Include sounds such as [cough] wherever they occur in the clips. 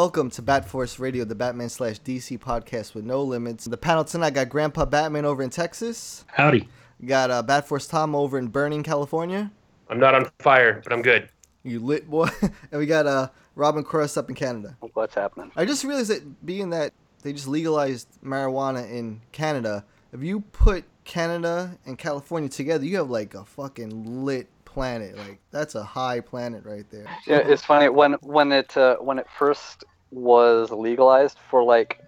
Welcome to Bat Force Radio, the Batman slash DC podcast with no limits. The panel tonight got Grandpa Batman over in Texas, Howdy. got uh, Bat Force Tom over in Burning, California. I'm not on fire, but I'm good. You lit boy, [laughs] and we got uh, Robin Cross up in Canada. What's happening? I just realized that being that they just legalized marijuana in Canada, if you put Canada and California together, you have like a fucking lit planet. Like that's a high planet right there. Yeah, it's funny when when it uh, when it first was legalized for like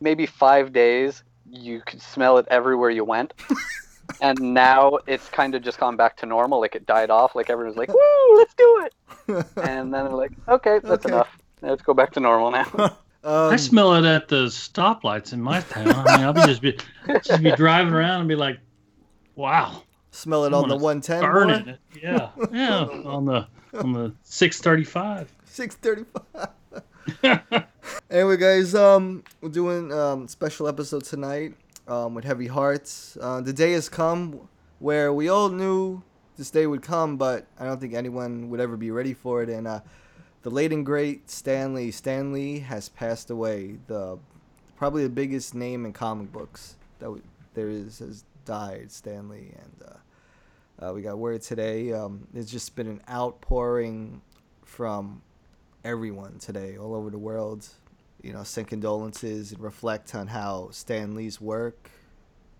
maybe five days, you could smell it everywhere you went, [laughs] and now it's kind of just gone back to normal. Like it died off. Like everyone's like, "Woo, let's do it!" [laughs] And then they're like, "Okay, that's Okay. enough. Let's go back to normal now." [laughs] Um, I smell it at the stoplights in my town. I mean, I'll be just be just be driving around and be like, "Wow, smell it on the 110. burning boy. it." [laughs] Yeah, yeah, on the on the six thirty five. 635. anyway, guys, um, we're doing um special episode tonight, um, with heavy hearts. Uh, the day has come where we all knew this day would come, but I don't think anyone would ever be ready for it. And uh, the late and great Stan Lee Stanley has passed away. The probably the biggest name in comic books that w- there is has died. Stan Lee and. Uh, uh, we got word today. Um, there's just been an outpouring from everyone today, all over the world. You know, send condolences and reflect on how Stan Lee's work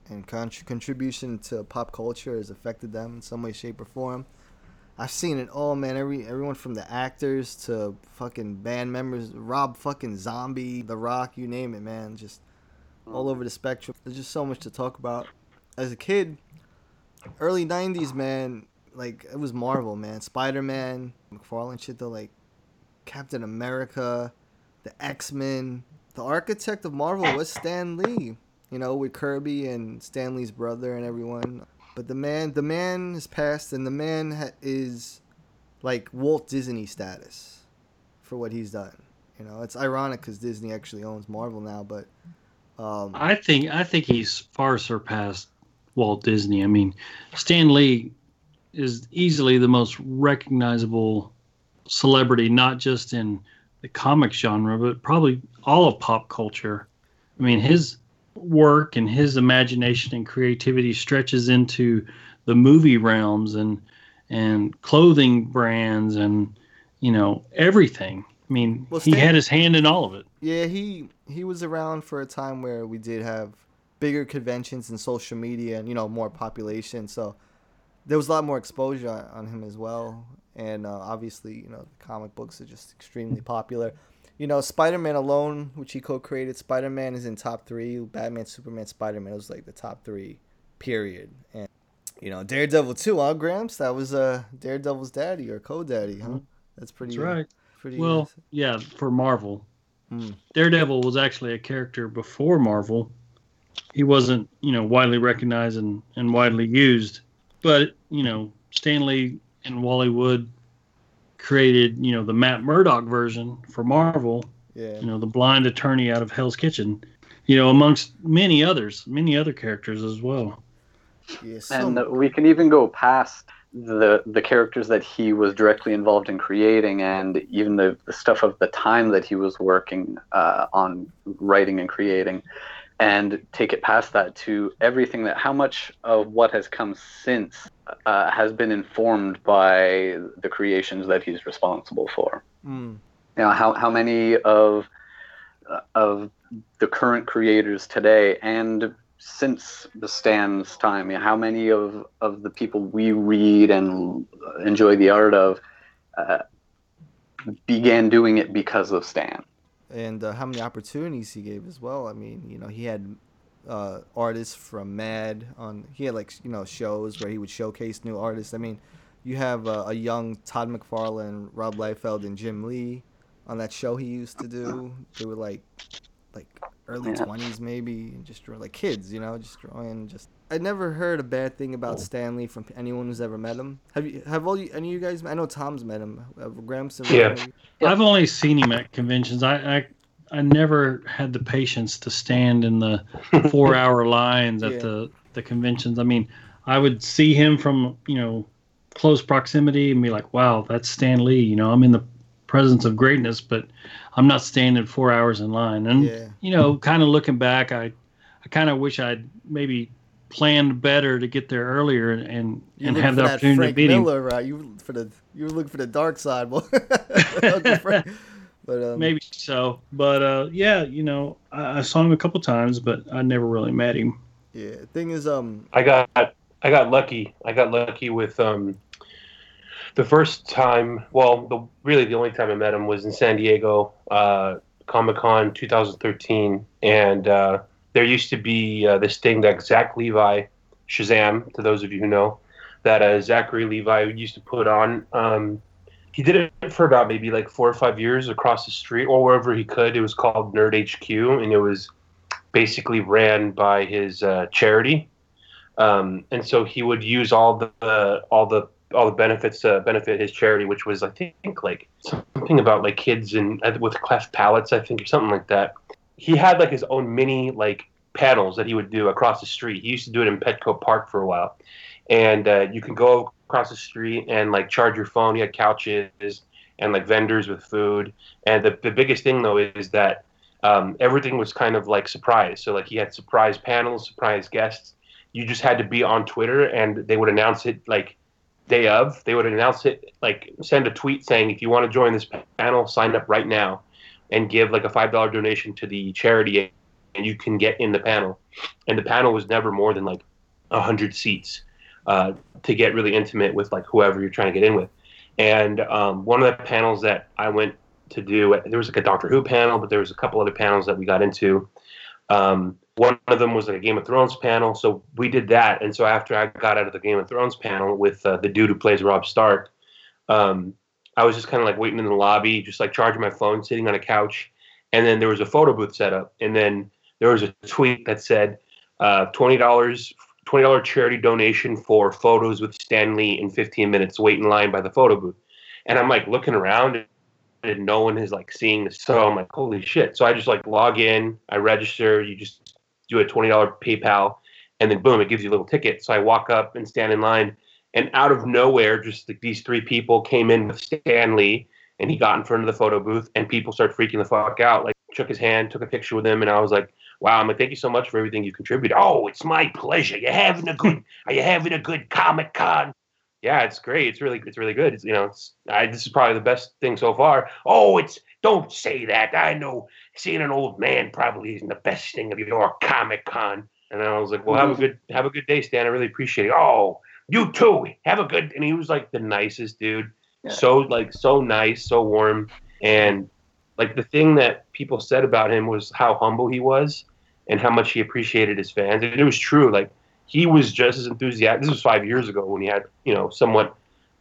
and con- contribution to pop culture has affected them in some way, shape, or form. I've seen it all, man. Every everyone from the actors to fucking band members, Rob fucking Zombie, The Rock, you name it, man. Just all over the spectrum. There's just so much to talk about. As a kid, early '90s, man, like it was Marvel, man. Spider Man, McFarlane shit though, like Captain America, the X Men. The architect of Marvel was Stan Lee. You know, with Kirby and Stan Lee's brother and everyone. But the man, the man has passed, and the man ha- is like Walt Disney status for what he's done. You know, it's ironic because Disney actually owns Marvel now, but um, I think I think he's far surpassed Walt Disney. I mean, Stan Lee is easily the most recognizable celebrity, not just in the comic genre, but probably all of pop culture. I mean, his work and his imagination and creativity stretches into the movie realms and and clothing brands and you know everything. I mean, Well, he had his hand in all of it. Yeah, he he was around for a time where we did have bigger conventions and social media and you know more population, so there was a lot more exposure on, on him as well. And uh, obviously, you know, the comic books are just extremely popular. You know, Spider-Man alone, which he co-created, Spider-Man is in top three. Batman, Superman, Spider-Man was like the top three, period. And you know, Daredevil too, huh, Gramps? That was uh Daredevil's daddy or co-daddy, huh? That's pretty. That's right. Pretty. Well, yeah, for Marvel. Hmm. Daredevil was actually a character before Marvel. He wasn't, you know, widely recognized and, and widely used. But, you know, Stan Lee and Wally Wood created, you know, the Matt Murdock version for Marvel, yeah. you know, the blind attorney out of Hell's Kitchen, you know, amongst many others, many other characters as well. Yeah, so and we can even go past the the characters that he was directly involved in creating and even the, the stuff of the time that he was working uh, on writing and creating and take it past that to everything that how much of what has come since uh, has been informed by the creations that he's responsible for Mm. you know how, how many of uh, of the current creators today and since the Stan's time, you know, how many of, of the people we read and enjoy the art of, uh, began doing it because of Stan. And uh, how many opportunities he gave as well. I mean, you know, he had uh, artists from Mad on. He had like you know shows where he would showcase new artists. I mean, you have uh, a young Todd McFarlane, Rob Liefeld, and Jim Lee on that show he used to do. They were like like early Yeah. twenties maybe, and just draw like kids, you know, just drawing. Just I never heard a bad thing about Stan Lee from anyone who's ever met him. Have you? Have all you? Any of you guys? I know Tom's met him. Uh, Gramson. Yeah. maybe? I've only seen him at conventions. I, I I never had the patience to stand in the [laughs] four hour lines at Yeah. the the conventions. I mean, I would see him from you know close proximity and be like, "Wow, that's Stan Lee." You know, I'm in the presence of greatness, but I'm not standing four hours in line. And Yeah. you know, kind of looking back, I I kind of wish I'd maybe planned better to get there earlier and and, and have the opportunity Frank to meet him. Miller, right? You were for the you were looking for the dark side, boy. [laughs] [laughs] But um, Maybe so, but uh, yeah, you know, I, I saw him a couple times, but I never really met him. yeah. Thing is, um, I got I got lucky. I got lucky with um the first time. Well, the really the only time I met him was in San Diego, uh, Comic Con 2013, and uh, there used to be uh, this thing that Zach Levi, Shazam, to those of you who know, that uh, Zachary Levi used to put on. Um, he did it for about maybe like four or five years across the street or wherever he could. It was called Nerd HQ, and it was basically ran by his uh, charity um, and so he would use all the uh, all the all the benefits to benefit his charity, which was I think like something about like kids and with cleft palates, I think, or something like that. He had like his own mini like panels that he would do across the street. He used to do it in Petco Park for a while, and uh, you can go across the street and like charge your phone. He had couches and like vendors with food. And the the biggest thing though is that um, everything was kind of like surprise. So like he had surprise panels, surprise guests you just had to be on Twitter and they would announce it like day of. They would announce it like send a tweet saying if you want to join this panel, sign up right now and give like a five dollar donation to the charity and you can get in the panel. And the panel was never more than like hundred seats uh, to get really intimate with like whoever you're trying to get in with. And um, one of the panels that I went to do, there was like a Doctor Who panel, but there was a couple other panels that we got into. Um, one of them was like a Game of Thrones panel, so we did that. And so after I got out of the Game of Thrones panel with uh, the dude who plays Robb Stark, um, I was just kind of like waiting in the lobby, just like charging my phone, sitting on a couch, and then there was a photo booth set up, and then there was a tweet that said uh, twenty dollars. Twenty dollar charity donation for photos with Stan Lee in 15 minutes. Wait in line by the photo booth, and I'm like looking around, and no one is like seeing this. So I'm like, holy shit! So I just like log in, I register. You just do a twenty dollar PayPal, and then boom, it gives you a little ticket. So I walk up and stand in line, and out of nowhere, just like these three people came in with Stan Lee, and he got in front of the photo booth, and people started freaking the fuck out. Like shook his hand, took a picture with him, and I was like, wow, I'm like, thank you so much for everything you contributed. Oh, it's my pleasure. You're having a good, [laughs] are you having a good Comic Con? Yeah, it's great. It's really, it's really good. It's, you know, it's, I, this is probably the best thing so far. Oh, it's, don't say that. I know seeing an old man probably isn't the best thing of your Comic Con. And I was like, well, have a mm-hmm. good, have a good day, Stan. I really appreciate it. Oh, you too. Have a good. And he was like the nicest dude. So like so nice, so warm, and like the thing that people said about him was how humble he was and how much he appreciated his fans. And it was true. Like he was just as enthusiastic. This was five years ago when he had, you know, somewhat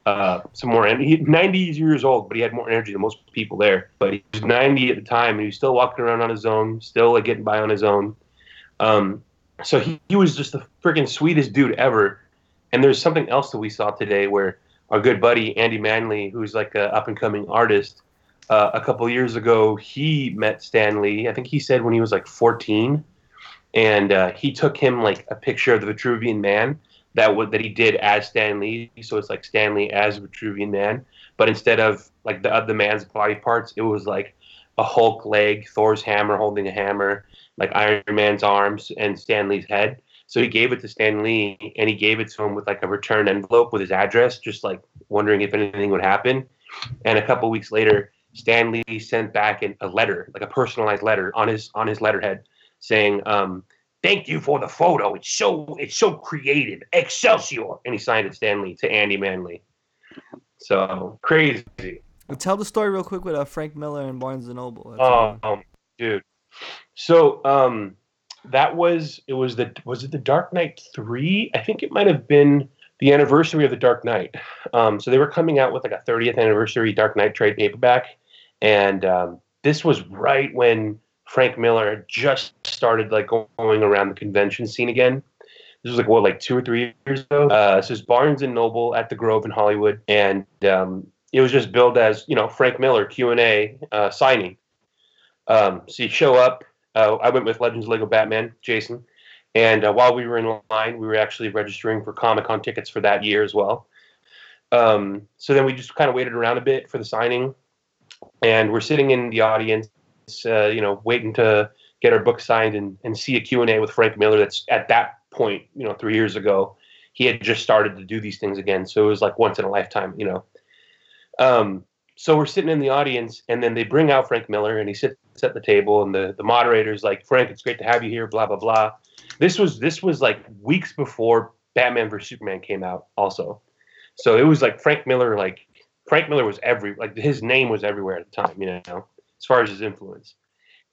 uh, some more. And he 90 years old, but he had more energy than most people there. But he was 90 at the time, and he was still walking around on his own, still like getting by on his own. Um, so he, he was just the freaking sweetest dude ever. And there's something else that we saw today where our good buddy Andy Manley, who's like an up and coming artist, uh, a couple years ago he met Stan Lee. I think he said when he was like 14, and uh, he took him like a picture of the Vitruvian Man that would that he did as Stan Lee. So it's like Stan Lee as Vitruvian Man, but instead of like the other man's body parts, it was like a Hulk leg, Thor's hammer holding a hammer, like Iron Man's arms, and Stan Lee's head. So he gave it to Stan Lee, and he gave it to him with like a return envelope with his address, just like wondering if anything would happen. And a couple weeks later, Stan Lee sent back an, a letter, like a personalized letter on his on his letterhead, saying, um, "Thank you for the photo. It's so it's so creative, Excelsior." And he signed it Stan Lee to Andy Manley. So crazy. Tell the story real quick with uh, Frank Miller and Barnes and Noble. That's a good Oh, um, dude. So um, that was it. Was the was it the Dark Knight three? I think it might have been the anniversary of the Dark Knight. Um, so they were coming out with like a 30th anniversary Dark Knight trade paperback, and um, this was right when Frank Miller just started like going around the convention scene again. This was like what, like two or three years ago. Uh, this is Barnes and Noble at the Grove in Hollywood, and um, it was just billed as you know Frank Miller Q and A uh, signing. Um, so you show up. Uh, I went with Legends Lego Batman, Jason, and uh, while we were in line, we were actually registering for Comic Con tickets for that year as well. Um, so then we just kind of waited around a bit for the signing, and we're sitting in the audience, uh, you know, waiting to get our book signed and, and see a Q&A with Frank Miller that's at that point, you know, three years ago, he had just started to do these things again. So it was like once in a lifetime, you know. Um, so we're sitting in the audience and then they bring out Frank Miller and he sits at the table and the, the moderator's like, Frank, it's great to have you here, blah, blah, blah. This was this was like weeks before Batman vs. Superman came out also. So it was like Frank Miller, like Frank Miller was every like his name was everywhere at the time, you know, as far as his influence.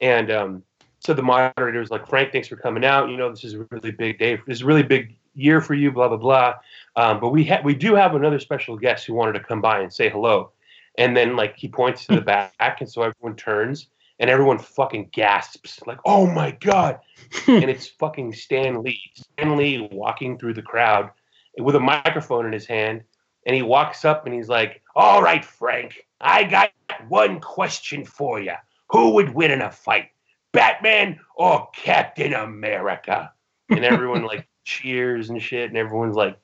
And um, so the moderator was like, Frank, thanks for coming out. You know, this is a really big day. This is a really big year for you. Blah blah blah. Um, but we ha- we do have another special guest who wanted to come by and say hello. And then like he points to the [laughs] back, and so everyone turns, and everyone fucking gasps like, "Oh my god!" [laughs] and it's fucking Stan Lee. Stan Lee walking through the crowd with a microphone in his hand, and he walks up and he's like, "All right, Frank, I got one question for you. Who would win in a fight, Batman or Captain America?" And everyone like [laughs] cheers and shit, and everyone's like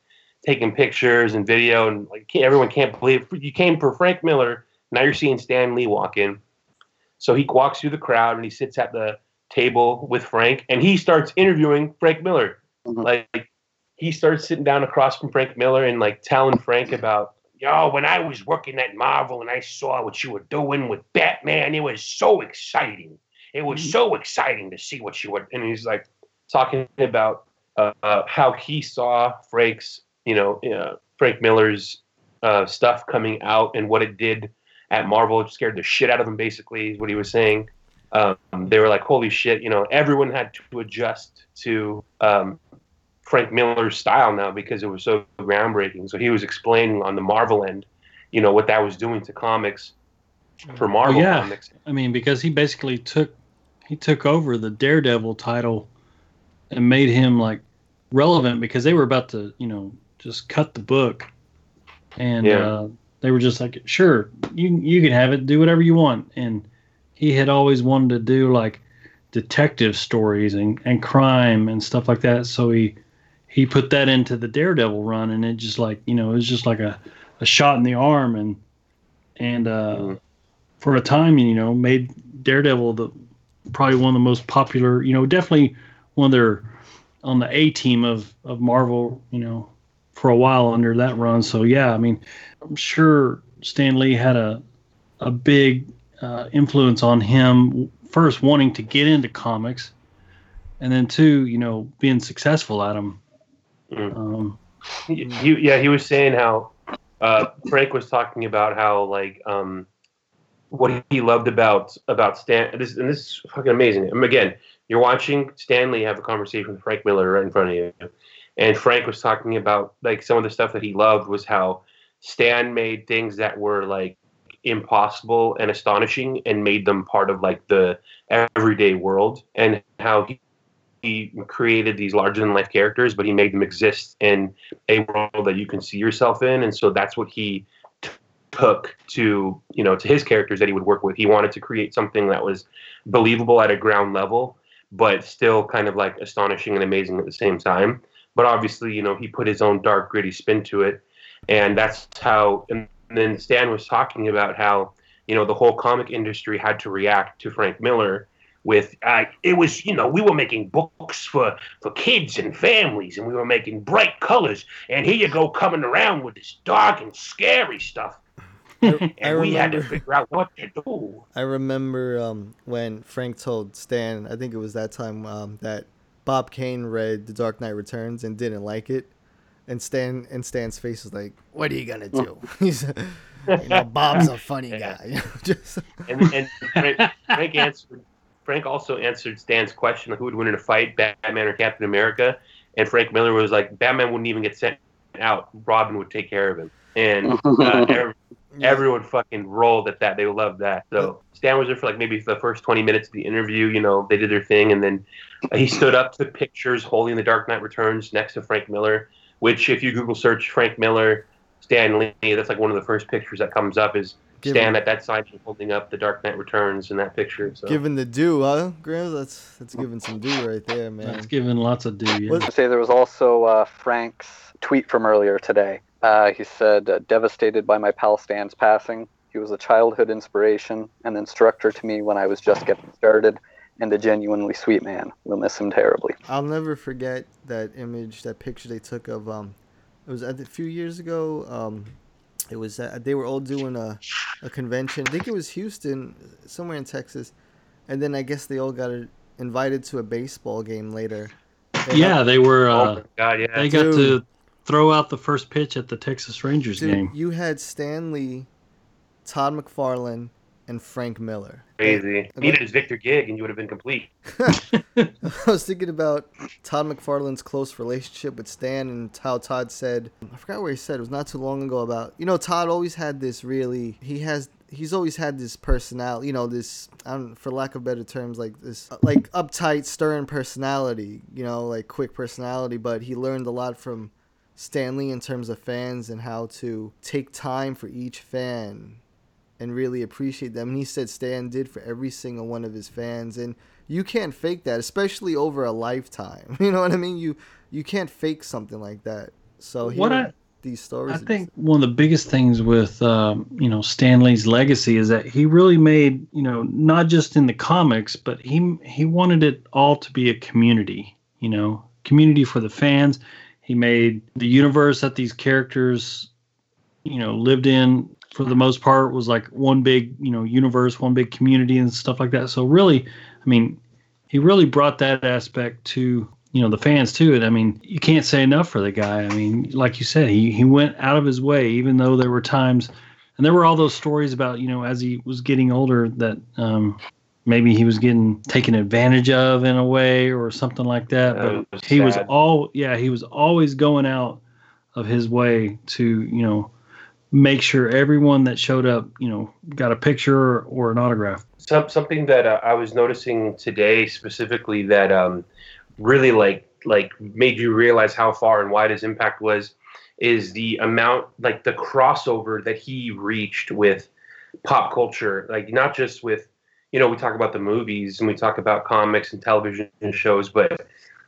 taking pictures and video, and like everyone can't believe you came for Frank Miller. Now you're seeing Stan Lee walk in. So he walks through the crowd and he sits at the table with Frank, and he starts interviewing Frank Miller. Like he starts sitting down across from Frank Miller and like telling Frank about, yo, when I was working at Marvel and I saw what you were doing with Batman, it was so exciting. It was so exciting to see what you were. And he's like talking about uh, uh, how he saw Frank's, you know, uh, Frank Miller's uh, stuff coming out and what it did at Marvel. Scared the shit out of him, basically, is what he was saying. Um, they were like, holy shit, you know, everyone had to adjust to um, Frank Miller's style now because it was so groundbreaking. So he was explaining on the Marvel end, you know, what that was doing to comics for Marvel Well, yeah. comics. I mean, because he basically took he took over the Daredevil title and made him like relevant because they were about to, you know, just cut the book, and Yeah. uh, they were just like, sure, you you can have it, do whatever you want, and he had always wanted to do like detective stories and, and crime and stuff like that. So he he put that into the Daredevil run, and it just like you know it was just like a, a shot in the arm, and and uh, for a time, you know, made Daredevil the probably one of the most popular. You know, definitely one of their on the A team of of Marvel. You know, for a while under that run. So yeah, I mean, I'm sure Stan Lee had a a big uh, influence on him. First, wanting to get into comics, and then two, you know, being successful at them. Um, he, he- yeah, he was saying how uh, Frank was talking about how like um, what he loved about about Stan. This and this is fucking amazing. I mean, again, you're watching Stan Lee have a conversation with Frank Miller right in front of you, and Frank was talking about like some of the stuff that he loved was how Stan made things that were like impossible and astonishing and made them part of like the everyday world and how he he created these larger than life characters, but he made them exist in a world that you can see yourself in, and so that's what he took to you know to his characters that he would work with. He wanted to create something that was believable at a ground level, but still kind of like astonishing and amazing at the same time. But obviously, you know, he put his own dark, gritty spin to it, and that's how. And then Stan was talking about how you know the whole comic industry had to react to Frank Miller with uh, it was you know we were making books for for kids and families and we were making bright colors and here you go coming around with this dark and scary stuff [laughs] and I we had to remember- figure out what to do I remember um, when Frank told Stan, I think it was that time um, that Bob Kane read The Dark Knight Returns and didn't like it. And Stan and Stan's face is like, "What are you gonna do?" [laughs] [laughs] He's, you know, Bob's a funny guy. [laughs] You know, just and, and Frank, Frank answered. Frank also answered Stan's question: who would win in a fight, Batman or Captain America? And Frank Miller was like, Batman wouldn't even get sent out. Robin would take care of him. And uh, every, everyone fucking rolled at that. They loved that. So Stan was there for like maybe the first 20 minutes of the interview. You know, they did their thing, and then he stood up, took pictures holding the Dark Knight Returns next to Frank Miller. Which, if you Google search Frank Miller, Stan Lee, that's like one of the first pictures that comes up. Is Given- Stan at that sign holding up the Dark Knight Returns in that picture. So giving the due, huh, Grams? That's that's giving some due right there, man. That's giving lots of due. Yeah. What- say there was also uh, Frank's tweet from earlier today. Uh, he said, uh, "Devastated by my pal Stan's passing. He was a childhood inspiration, and instructor to me when I was just getting started, and a genuinely sweet man. We'll miss him terribly." I'll never forget that image, that picture they took of um, it was a few years ago. Um, it was uh, they were all doing a, a convention. I think it was Houston, somewhere in Texas, and then I guess they all got invited to a baseball game later. They Yeah, they were. oh Uh, my god, yeah. they got to throw out the first pitch at the Texas Rangers Dude, game. you had Stan Lee, Todd McFarlane, and Frank Miller. crazy. Needed his Victor Gig, and you would have been complete. [laughs] I was thinking about Todd McFarlane's close relationship with Stan and how Todd said, I forgot where he said, it was not too long ago about, you know, Todd always had this really, he has, he's always had this personality, you know, this, I don't, for lack of better terms, like this, like uptight, stern personality, you know, like quick personality, but he learned a lot from Stan Lee in terms of fans and how to take time for each fan and really appreciate them. And he said Stan did for every single one of his fans, and you can't fake that, especially over a lifetime. [laughs] You know what I mean? You you can't fake something like that. So What I- these stories, I think one of the biggest things with um, you know Stan Lee's legacy is that he really made you know not just in the comics, but he he wanted it all to be a community. You know, community for the fans. He made the universe that these characters you know lived in for the most part was like one big you know universe, one big community and stuff like that. So really, I mean, he really brought that aspect to you know the fans too. And I mean, you can't say enough for the guy. I mean, like you said, he he went out of his way, even though there were times, and there were all those stories about you know as he was getting older that um, maybe he was getting taken advantage of in a way or something like that. But was he was all yeah, he was always going out of his way to you know make sure everyone that showed up you know got a picture or an autograph. Some, something that uh, I was noticing today specifically that um, really like like made you realize how far and wide his impact was is the amount like the crossover that he reached with pop culture like not just with you know we talk about the movies and we talk about comics and television shows but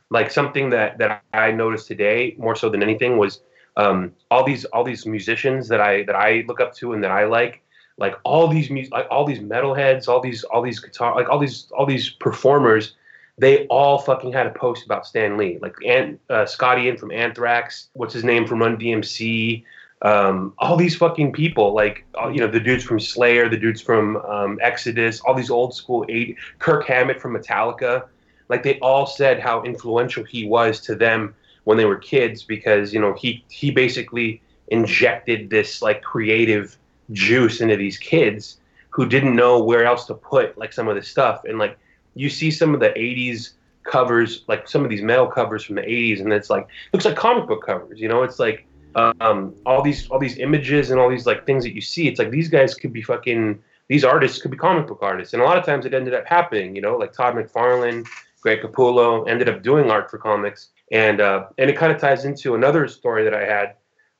like something that that I noticed today more so than anything was um, all these all these musicians that I that I look up to and that I like like all these mus- like all these metalheads, all these all these guitar like all these all these performers, they all fucking had a post about Stan Lee. Like Ant, uh, Scott Ian from Anthrax, what's his name from Run DMC, um, all these fucking people, like you know the dudes from Slayer, the dudes from um, Exodus, all these old school eight, Kirk Hammett from Metallica, like they all said how influential he was to them when they were kids because you know he he basically injected this like creative juice into these kids who didn't know where else to put like some of this stuff. And like you see some of the 80s covers like some of these metal covers from the 80s and it's like looks like comic book covers you know? It's like um, all these all these images and all these like things that you see it's like these guys could be fucking these artists could be comic book artists. And a lot of times it ended up happening you know like todd mcfarlane greg capullo ended up doing art for comics. And uh, and it kind of ties into another story that i had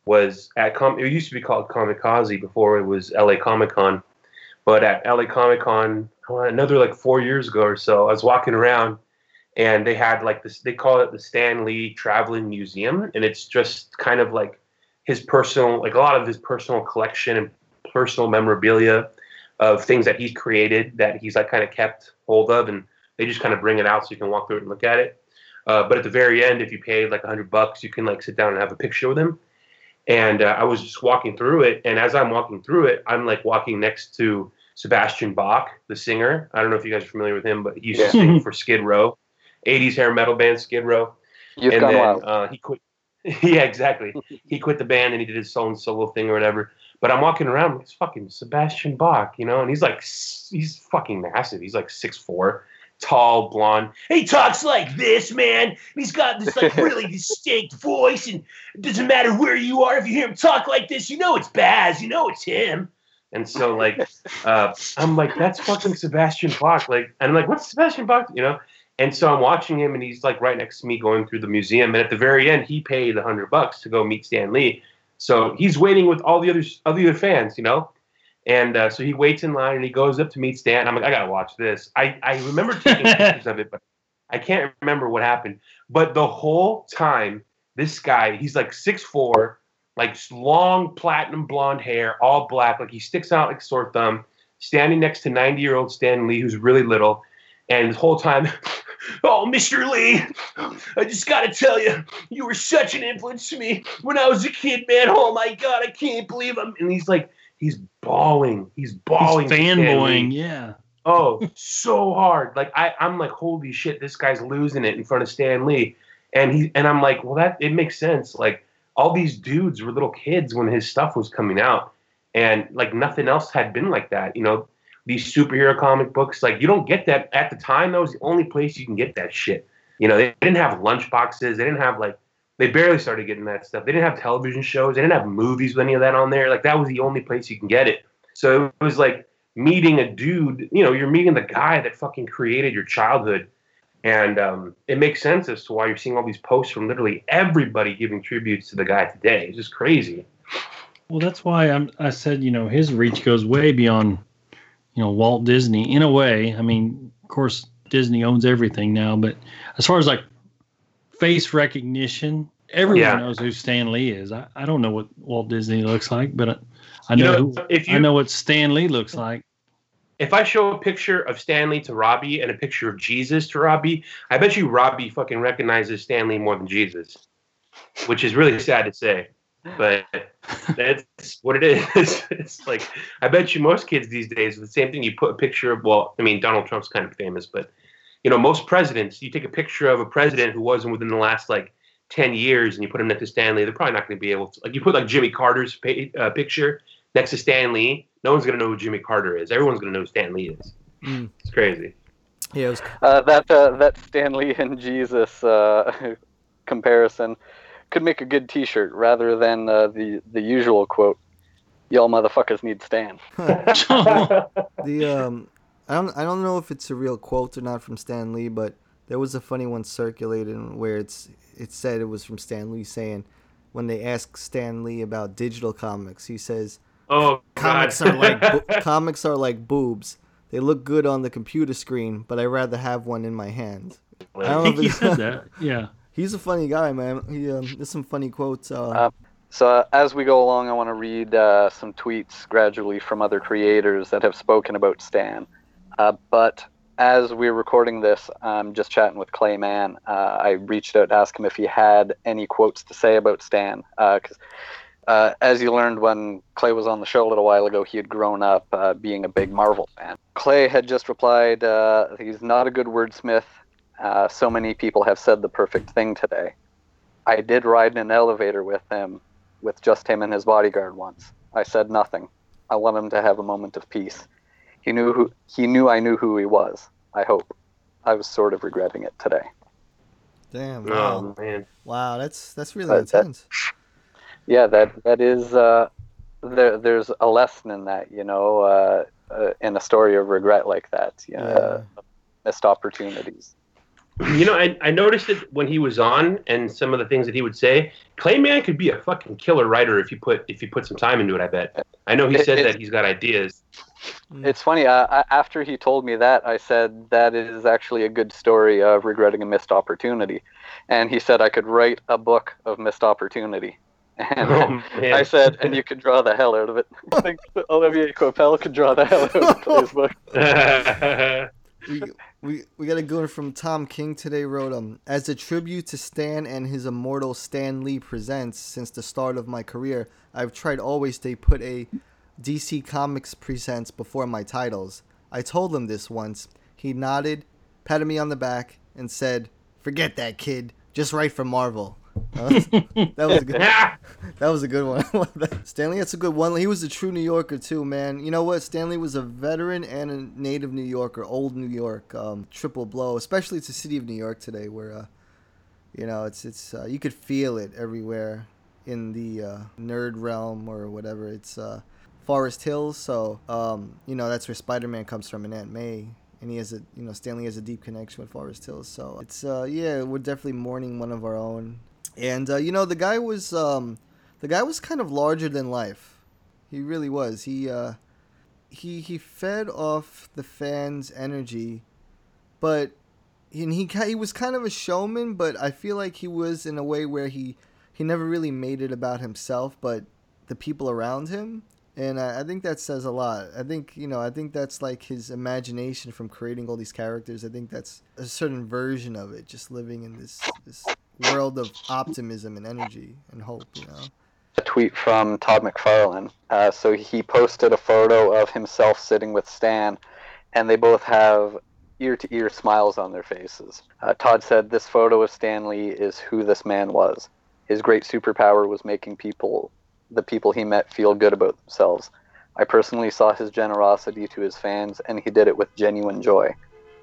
was at Com- it used to be called Comikaze before it was LA Comic Con, but at LA Comic Con uh, another like four years ago or so, I was walking around and they had like this. They call it the Stan Lee Traveling Museum, and it's just kind of like his personal, like a lot of his personal collection and personal memorabilia of things that he's created that he's like kind of kept hold of, and they just kind of bring it out so you can walk through it and look at it. Uh, but at the very end, if you paid like a hundred bucks, you can like sit down and have a picture with him and uh, I was just walking through it. And as I'm walking through it, I'm like walking next to Sebastian Bach, the singer. I don't know if you guys are familiar with him, but he used Yeah. to sing for Skid Row, 80s hair metal band Skid Row. You've and then uh, he quit. [laughs] yeah, exactly. He quit the band and he did his own solo thing or whatever. But I'm walking around, it's fucking Sebastian Bach, you know, and he's like, he's fucking massive. He's like six four, tall, blonde. He talks like this, man. He's got this like [laughs] really distinct voice, and it doesn't matter where you are. If you hear him talk like this, you know it's Baz. You know it's him. And so like, uh, I'm like, that's fucking Sebastian Bach. Like, and I'm like, what's Sebastian Bach? You know. And so I'm watching him, and he's like right next to me, going through the museum. And at the very end, he paid a hundred bucks to go meet Stan Lee. So he's waiting with all the other other fans, you know. And uh, so he waits in line, and he goes up to meet Stan. I'm like, I gotta watch this. I I remember taking [laughs] pictures of it, but I can't remember what happened. But the whole time, this guy, he's like six four, like long platinum blonde hair, all black, like he sticks out like a sore thumb, standing next to 90 year old Stan Lee, who's really little. And this whole time, [laughs] oh, Mr. Lee, I just got to tell you, you were such an influence to me when I was a kid, man. Oh my God, I can't believe I'm. And he's like, he's bawling. He's bawling. He's fanboying, yeah. Oh, so hard. Like I, I'm like, holy shit, this guy's losing it in front of Stan Lee. And he and I'm like, well, that it makes sense. Like all these dudes were little kids when his stuff was coming out. And like nothing else had been like that. You know, these superhero comic books, like you don't get that at the time, that was the only place you can get that shit. You know, they didn't have lunch boxes, they didn't have like they barely started getting that stuff. They didn't have television shows, they didn't have movies with any of that on there. Like that was the only place you can get it. So it was like meeting a dude, you know, you're meeting the guy that fucking created your childhood. And um, it makes sense as to why you're seeing all these posts from literally everybody giving tributes to the guy today. It's just crazy. Well, that's why I'm, I said, you know, his reach goes way beyond, you know, Walt Disney in a way. I mean, of course, Disney owns everything now, but as far as like face recognition, everyone Yeah. knows who Stan Lee is. I, I don't know what Walt Disney looks like, but I, I You know, know, who, if I you- know what Stan Lee looks like. If I show a picture of Stan Lee to Robbie and a picture of Jesus to Robbie, I bet you Robbie fucking recognizes Stan Lee more than Jesus, which is really sad to say, but that's what it is. [laughs] It's like I bet you most kids these days the same thing. You put a picture of well, I mean Donald Trump's kind of famous, but you know most presidents. You take a picture of a president who wasn't within the last like ten years, and you put him next to Stan Lee. They're probably not going to be able to. Like you put like Jimmy Carter's pa- uh, picture next to Stan Lee. No one's going to know who Jimmy Carter is. Everyone's going to know who Stan Lee is. Mm. It's crazy. Yeah, it was Uh, that uh, that Stan Lee and Jesus uh, [laughs] comparison could make a good T-shirt rather than uh, the the usual quote, "Y'all motherfuckers need Stan." [laughs] the [laughs] um I don't I don't know if it's a real quote or not from Stan Lee, but there was a funny one circulating where it's it said it was from Stan Lee saying when they asked Stan Lee about digital comics, he says Oh, comics God. are like bo- [laughs] comics are like boobs. They look good on the computer screen, but I'd rather have one in my hand. I I don't know think if he said that. Yeah. He's a funny guy, man. He um, there's some funny quotes. Uh, Uh, So uh, as we go along, I want to read uh, some tweets gradually from other creators that have spoken about Stan. Uh, but as we're recording this, I'm just chatting with Clay Mann. Uh, I reached out to ask him if he had any quotes to say about Stan, because as you learned when Clay was on the show a little while ago, he had grown up being a big Marvel fan. Clay had just replied, "He's not a good wordsmith. Uh, so many people have said the perfect thing today." I did ride in an elevator with him, with just him and his bodyguard once. I said nothing. I want him to have a moment of peace. He knew who he knew I knew who he was. I hope. I was sort of regretting it today. damn. Wow. Oh man. Wow, that's that's really But that- intense. Yeah, that that is. Uh, there, there's a lesson in that, you know, uh, uh, in a story of regret like that. You know, uh, missed opportunities. You know, I, I noticed it when he was on, and some of the things that he would say. Clay Mann could be a fucking killer writer if you put if you put some time into it. I bet. I know he It- said it's- that he's got ideas. It's funny. Uh, after he told me that, I said that is actually a good story of regretting a missed opportunity, and he said I could write a book of missed opportunity. [laughs] And Oh. I said, and you [laughs] could draw the hell out of it. I think Olivier Coipel could draw the hell out of Clay's book. [laughs] we, we got a good one from Tom King today. Wrote him as a tribute to Stan and his immortal Stan Lee presents. Since the start of my career, I've tried always to put a DC Comics presents before my titles. I told him this once. He nodded, patted me on the back, and said, "Forget that, kid. Just write for Marvel." That was a good. [laughs] that was a good one. [laughs] Stan Lee, that's a good one. He was a true New Yorker too, man. You know what? Stan Lee was a veteran and a native New Yorker, old New York, um, triple blow, especially to the city of New York today, where, uh, you know, it's it's uh, you could feel it everywhere in the uh, nerd realm or whatever. It's uh, Forest Hills, so um, you know that's where Spider-Man comes from, and Aunt May and he has a you know Stan Lee has a deep connection with Forest Hills. So it's uh yeah, we're definitely mourning one of our own. And uh, you know the guy was um the guy was kind of larger than life. He really was. He uh he he fed off the fans' energy, but and he he was kind of a showman, but I feel like he was in a way where he he never really made it about himself, but the people around him and I, I think that says a lot. I think you know, I think that's like his imagination from creating all these characters. I think that's a certain version of it, just living in this this world of optimism and energy and hope. You know. A tweet from Todd McFarlane. Uh, so he posted a photo of himself sitting with Stan, and they both have ear to ear smiles on their faces. Uh, Todd said, This photo of Stan Lee is who this man was. His great superpower was making people the people he met feel good about themselves. I personally saw his generosity to his fans, and he did it with genuine joy.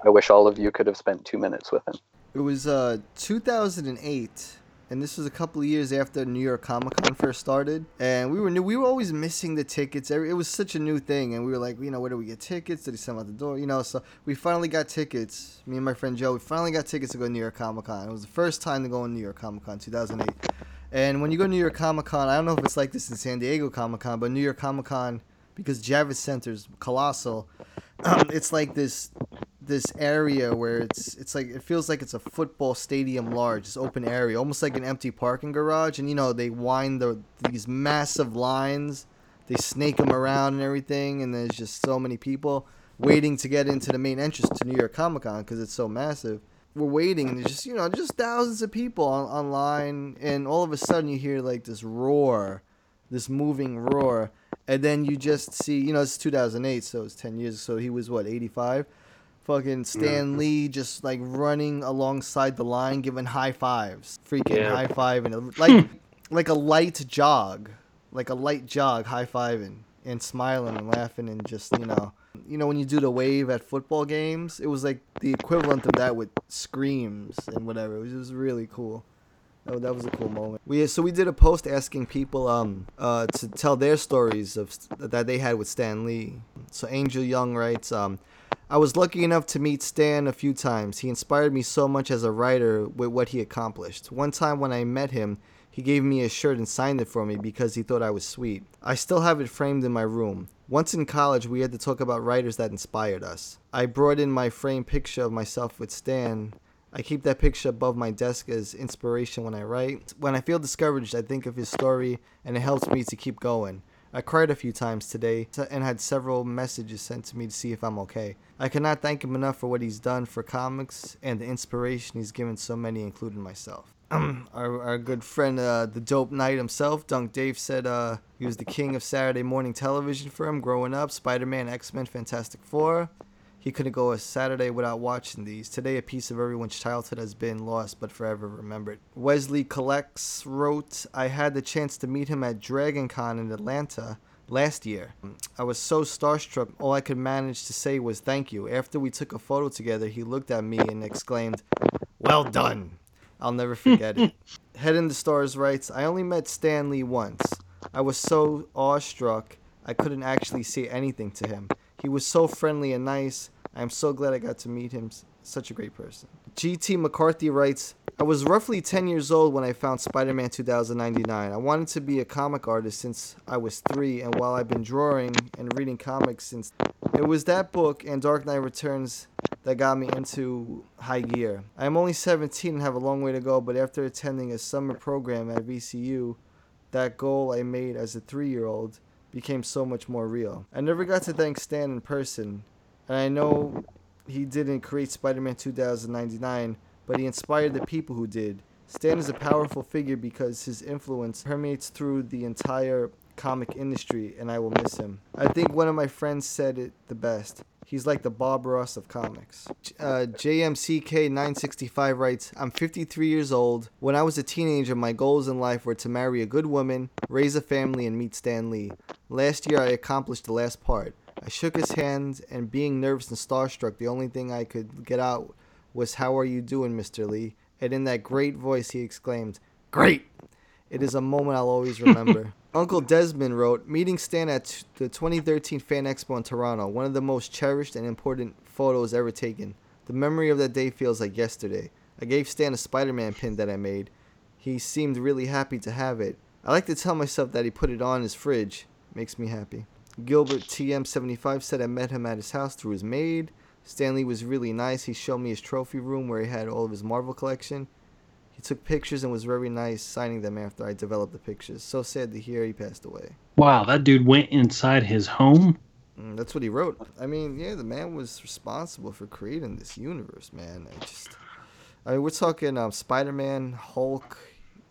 I wish all of you could have spent two minutes with him. It was uh, 2008, and this was a couple of years after New York Comic Con first started. And we were new. We were always missing the tickets. It was such a new thing, and we were like, you know, where do we get tickets? Did he send out the door? You know, so we finally got tickets. Me and my friend Joe, we finally got tickets to go to New York Comic Con. It was the first time to go to New York Comic Con, 2008. And when you go to New York Comic Con, I don't know if it's like this in San Diego Comic Con, but New York Comic Con, because Javits Center's colossal, [clears throat] it's like this this area where it's it's like it feels like it's a football stadium large, this open area, almost like an empty parking garage. And you know they wind the these massive lines, they snake them around and everything, and there's just so many people waiting to get into the main entrance to New York Comic Con because it's so massive. We're waiting and there's just you know just thousands of people on, online and all of a sudden you hear like this roar this moving roar. And then you just see you know it's 2008 so it's 10 years so he was what 85 fucking stan yeah. lee just like running alongside the line giving high fives freaking yeah. high five and like [clears throat] like a light jog like a light jog high fiving and smiling and laughing and just you know you know when you do the wave at football games it was like the equivalent of that with screams and whatever it was, it was really cool Oh, that was a cool moment. We so we did a post asking people um uh to tell their stories of that they had with Stan Lee. So Angel Young writes um I was lucky enough to meet Stan a few times. He inspired me so much as a writer with what he accomplished. One time when I met him, he gave me a shirt and signed it for me because he thought I was sweet. I still have it framed in my room. Once in college, we had to talk about writers that inspired us. I brought in my framed picture of myself with Stan. I keep that picture above my desk as inspiration when I write. When I feel discouraged, I think of his story and it helps me to keep going. I cried a few times today and had several messages sent to me to see if I'm okay. I cannot thank him enough for what he's done for comics and the inspiration he's given so many, including myself. [clears throat] our, our good friend, uh, the Dope Knight himself, Dunk Dave, said uh, he was the king of Saturday morning television for him growing up. Spider Man, X Men, Fantastic Four. He couldn't go a Saturday without watching these. Today, a piece of everyone's childhood has been lost but forever remembered. Wesley Collects wrote, I had the chance to meet him at Dragon Con in Atlanta last year. I was so starstruck, all I could manage to say was thank you. After we took a photo together, he looked at me and exclaimed, Well done. I'll never forget it. [laughs] Head in the Stars writes, I only met Stan Lee once. I was so awestruck I couldn't actually say anything to him. He was so friendly and nice. I am so glad I got to meet him. Such a great person. GT McCarthy writes, I was roughly 10 years old when I found Spider Man 2099. I wanted to be a comic artist since I was three, and while I've been drawing and reading comics since, it was that book and Dark Knight Returns that got me into high gear. I am only 17 and have a long way to go, but after attending a summer program at VCU, that goal I made as a three year old became so much more real. I never got to thank Stan in person, and I know he didn't create Spider Man 2099, but he inspired the people who did. Stan is a powerful figure because his influence permeates through the entire comic industry, and I will miss him. I think one of my friends said it the best. He's like the Bob Ross of comics. Uh, JMCK965 writes I'm 53 years old. When I was a teenager, my goals in life were to marry a good woman, raise a family, and meet Stan Lee. Last year, I accomplished the last part. I shook his hand, and being nervous and starstruck, the only thing I could get out was, How are you doing, Mr. Lee? And in that great voice, he exclaimed, Great! It is a moment I'll always remember. [laughs] Uncle Desmond wrote, Meeting Stan at the 2013 Fan Expo in Toronto, one of the most cherished and important photos ever taken. The memory of that day feels like yesterday. I gave Stan a Spider Man pin that I made. He seemed really happy to have it. I like to tell myself that he put it on his fridge. Makes me happy. Gilbert TM75 said I met him at his house through his maid. Stan Lee was really nice. He showed me his trophy room where he had all of his Marvel collection. He took pictures and was very nice signing them after I developed the pictures. So sad to hear he passed away. Wow, that dude went inside his home. Mm, that's what he wrote. I mean, yeah, the man was responsible for creating this universe, man. I just, I mean, we're talking um, Spider-Man, Hulk,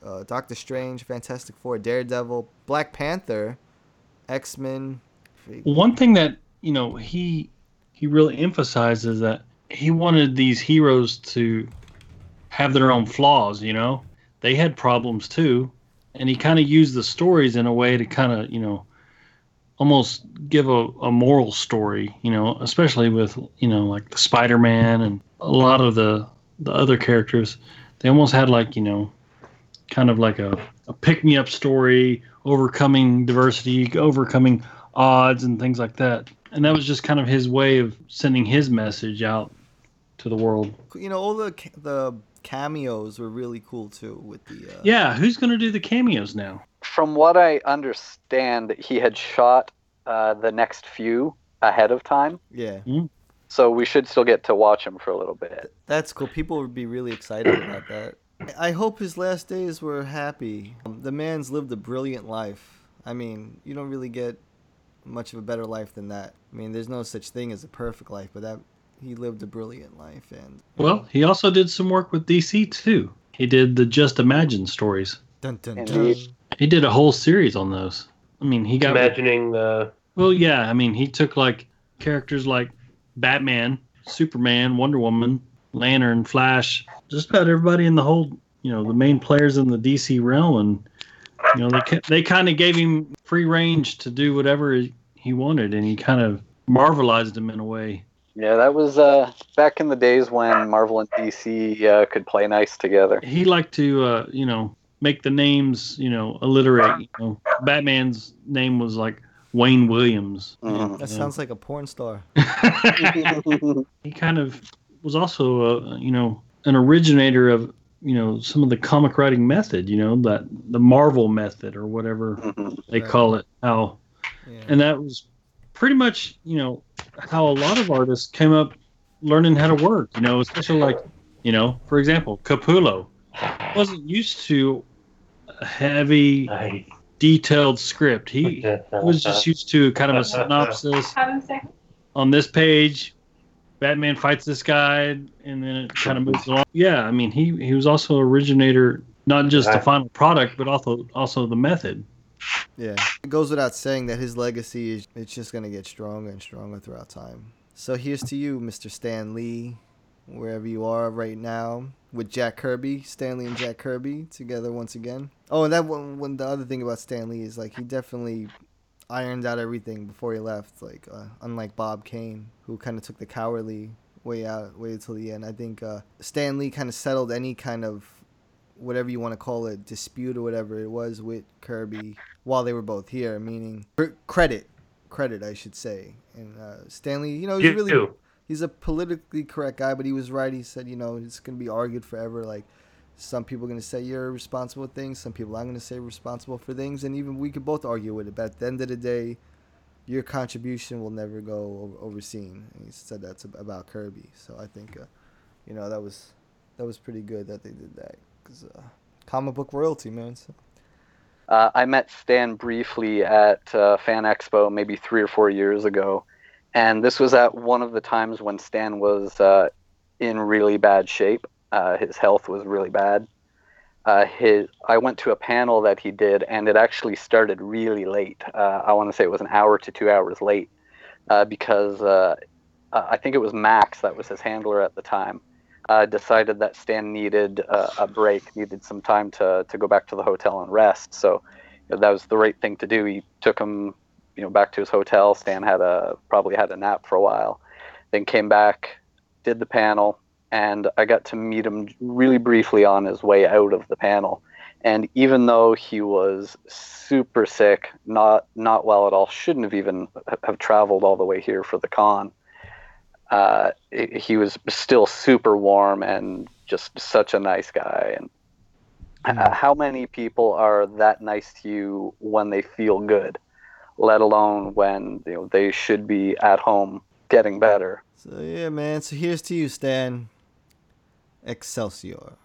uh, Doctor Strange, Fantastic Four, Daredevil, Black Panther, X-Men. One thing that you know he he really emphasizes is that he wanted these heroes to have their own flaws. You know, they had problems too, and he kind of used the stories in a way to kind of you know almost give a, a moral story. You know, especially with you know like the Spider Man and a lot of the the other characters. They almost had like you know kind of like a, a pick me up story, overcoming diversity, overcoming odds and things like that. And that was just kind of his way of sending his message out to the world. You know, all the the cameos were really cool too. With the uh, Yeah, who's going to do the cameos now? From what I understand, he had shot uh, the next few ahead of time, yeah, so we should still get to watch him for a little bit. that's cool. People would be really excited about that. I hope his last days were happy. Um, the man's lived a brilliant life. I mean, you don't really get much of a better life than that. I mean, there's no such thing as a perfect life, but that he lived a brilliant life, and Well, he also did some work with DC too. He did the Just Imagine stories. dun dun dun. Indeed. He did a whole series on those. I mean, he got Imagining the Well, yeah. I mean, he took like characters like Batman, Superman, Wonder Woman, Lantern, Flash, just about everybody in the whole, you know, the main players in the DC realm, and you know, they they kind of gave him free range to do whatever he wanted, and he kind of marvelized him in a way. Yeah, that was uh, back in the days when Marvel and DC uh, could play nice together. He liked to, uh, you know, make the names, you know, alliterate. You know, Batman's name was like Wayne Williams. Mhm. That sounds like a porn star. [laughs] [laughs] he kind of was also a you know an originator of you know some of the comic writing method you know that the marvel method or whatever [laughs] Mhm. they Right. call it how Yeah. and that was pretty much you know how a lot of artists came up learning how to work you know especially like you know for example capullo wasn't used to a heavy I, detailed script he [laughs] was just used to kind of a synopsis on this page batman fights this guy and then it kind of moves along yeah i mean he he was also originator not just the final product but also also the method Yeah, it goes without saying that his legacy is it's just gonna get stronger and stronger throughout time. So here's to you, Mr. Stan Lee, wherever you are right now, with Jack Kirby, Stan Lee and Jack Kirby together once again. Oh, and that one, one the other thing about Stan Lee is like he definitely ironed out everything before he left. Like uh, unlike Bob Kane, who kind of took the cowardly way out, way until the end. I think uh, Stan Lee kind of settled any kind of whatever you want to call it, dispute or whatever it was with Kirby while they were both here, meaning credit, credit, I should say. And uh, Stan Lee, you know, he's you really too. he's a politically correct guy, but he was right. He said, you know, it's gonna be argued forever. Like some people are gonna say you're responsible for things, some people I'm gonna say responsible for things, and even we could both argue with it. But at the end of the day, your contribution will never go overseen. And he said that's about Kirby. So I think, uh, you know, that was that was pretty good that they did that because uh, comic book royalty, man. So. Uh, I met Stan briefly at uh, Fan Expo maybe three or four years ago, and this was at one of the times when Stan was uh, in really bad shape. Uh, his health was really bad. Uh, his I went to a panel that he did, and it actually started really late. Uh, I want to say it was an hour to two hours late, uh, because uh, uh, I think it was Max that was his handler at the time, decided that Stan needed a break, needed some time to, to go back to the hotel and rest. So you know, that was the right thing to do. He took him, you know, back to his hotel. Stan had a probably had a nap for a while, then came back, did the panel, and I got to meet him really briefly on his way out of the panel. And even though he was super sick, not not well at all, shouldn't have even have traveled all the way here for the con. Uh, he was still super warm and just such a nice guy. And uh, how many people are that nice to you when they feel good, let alone when you know they should be at home getting better? So yeah, man. So here's to you, Stan. Excelsior.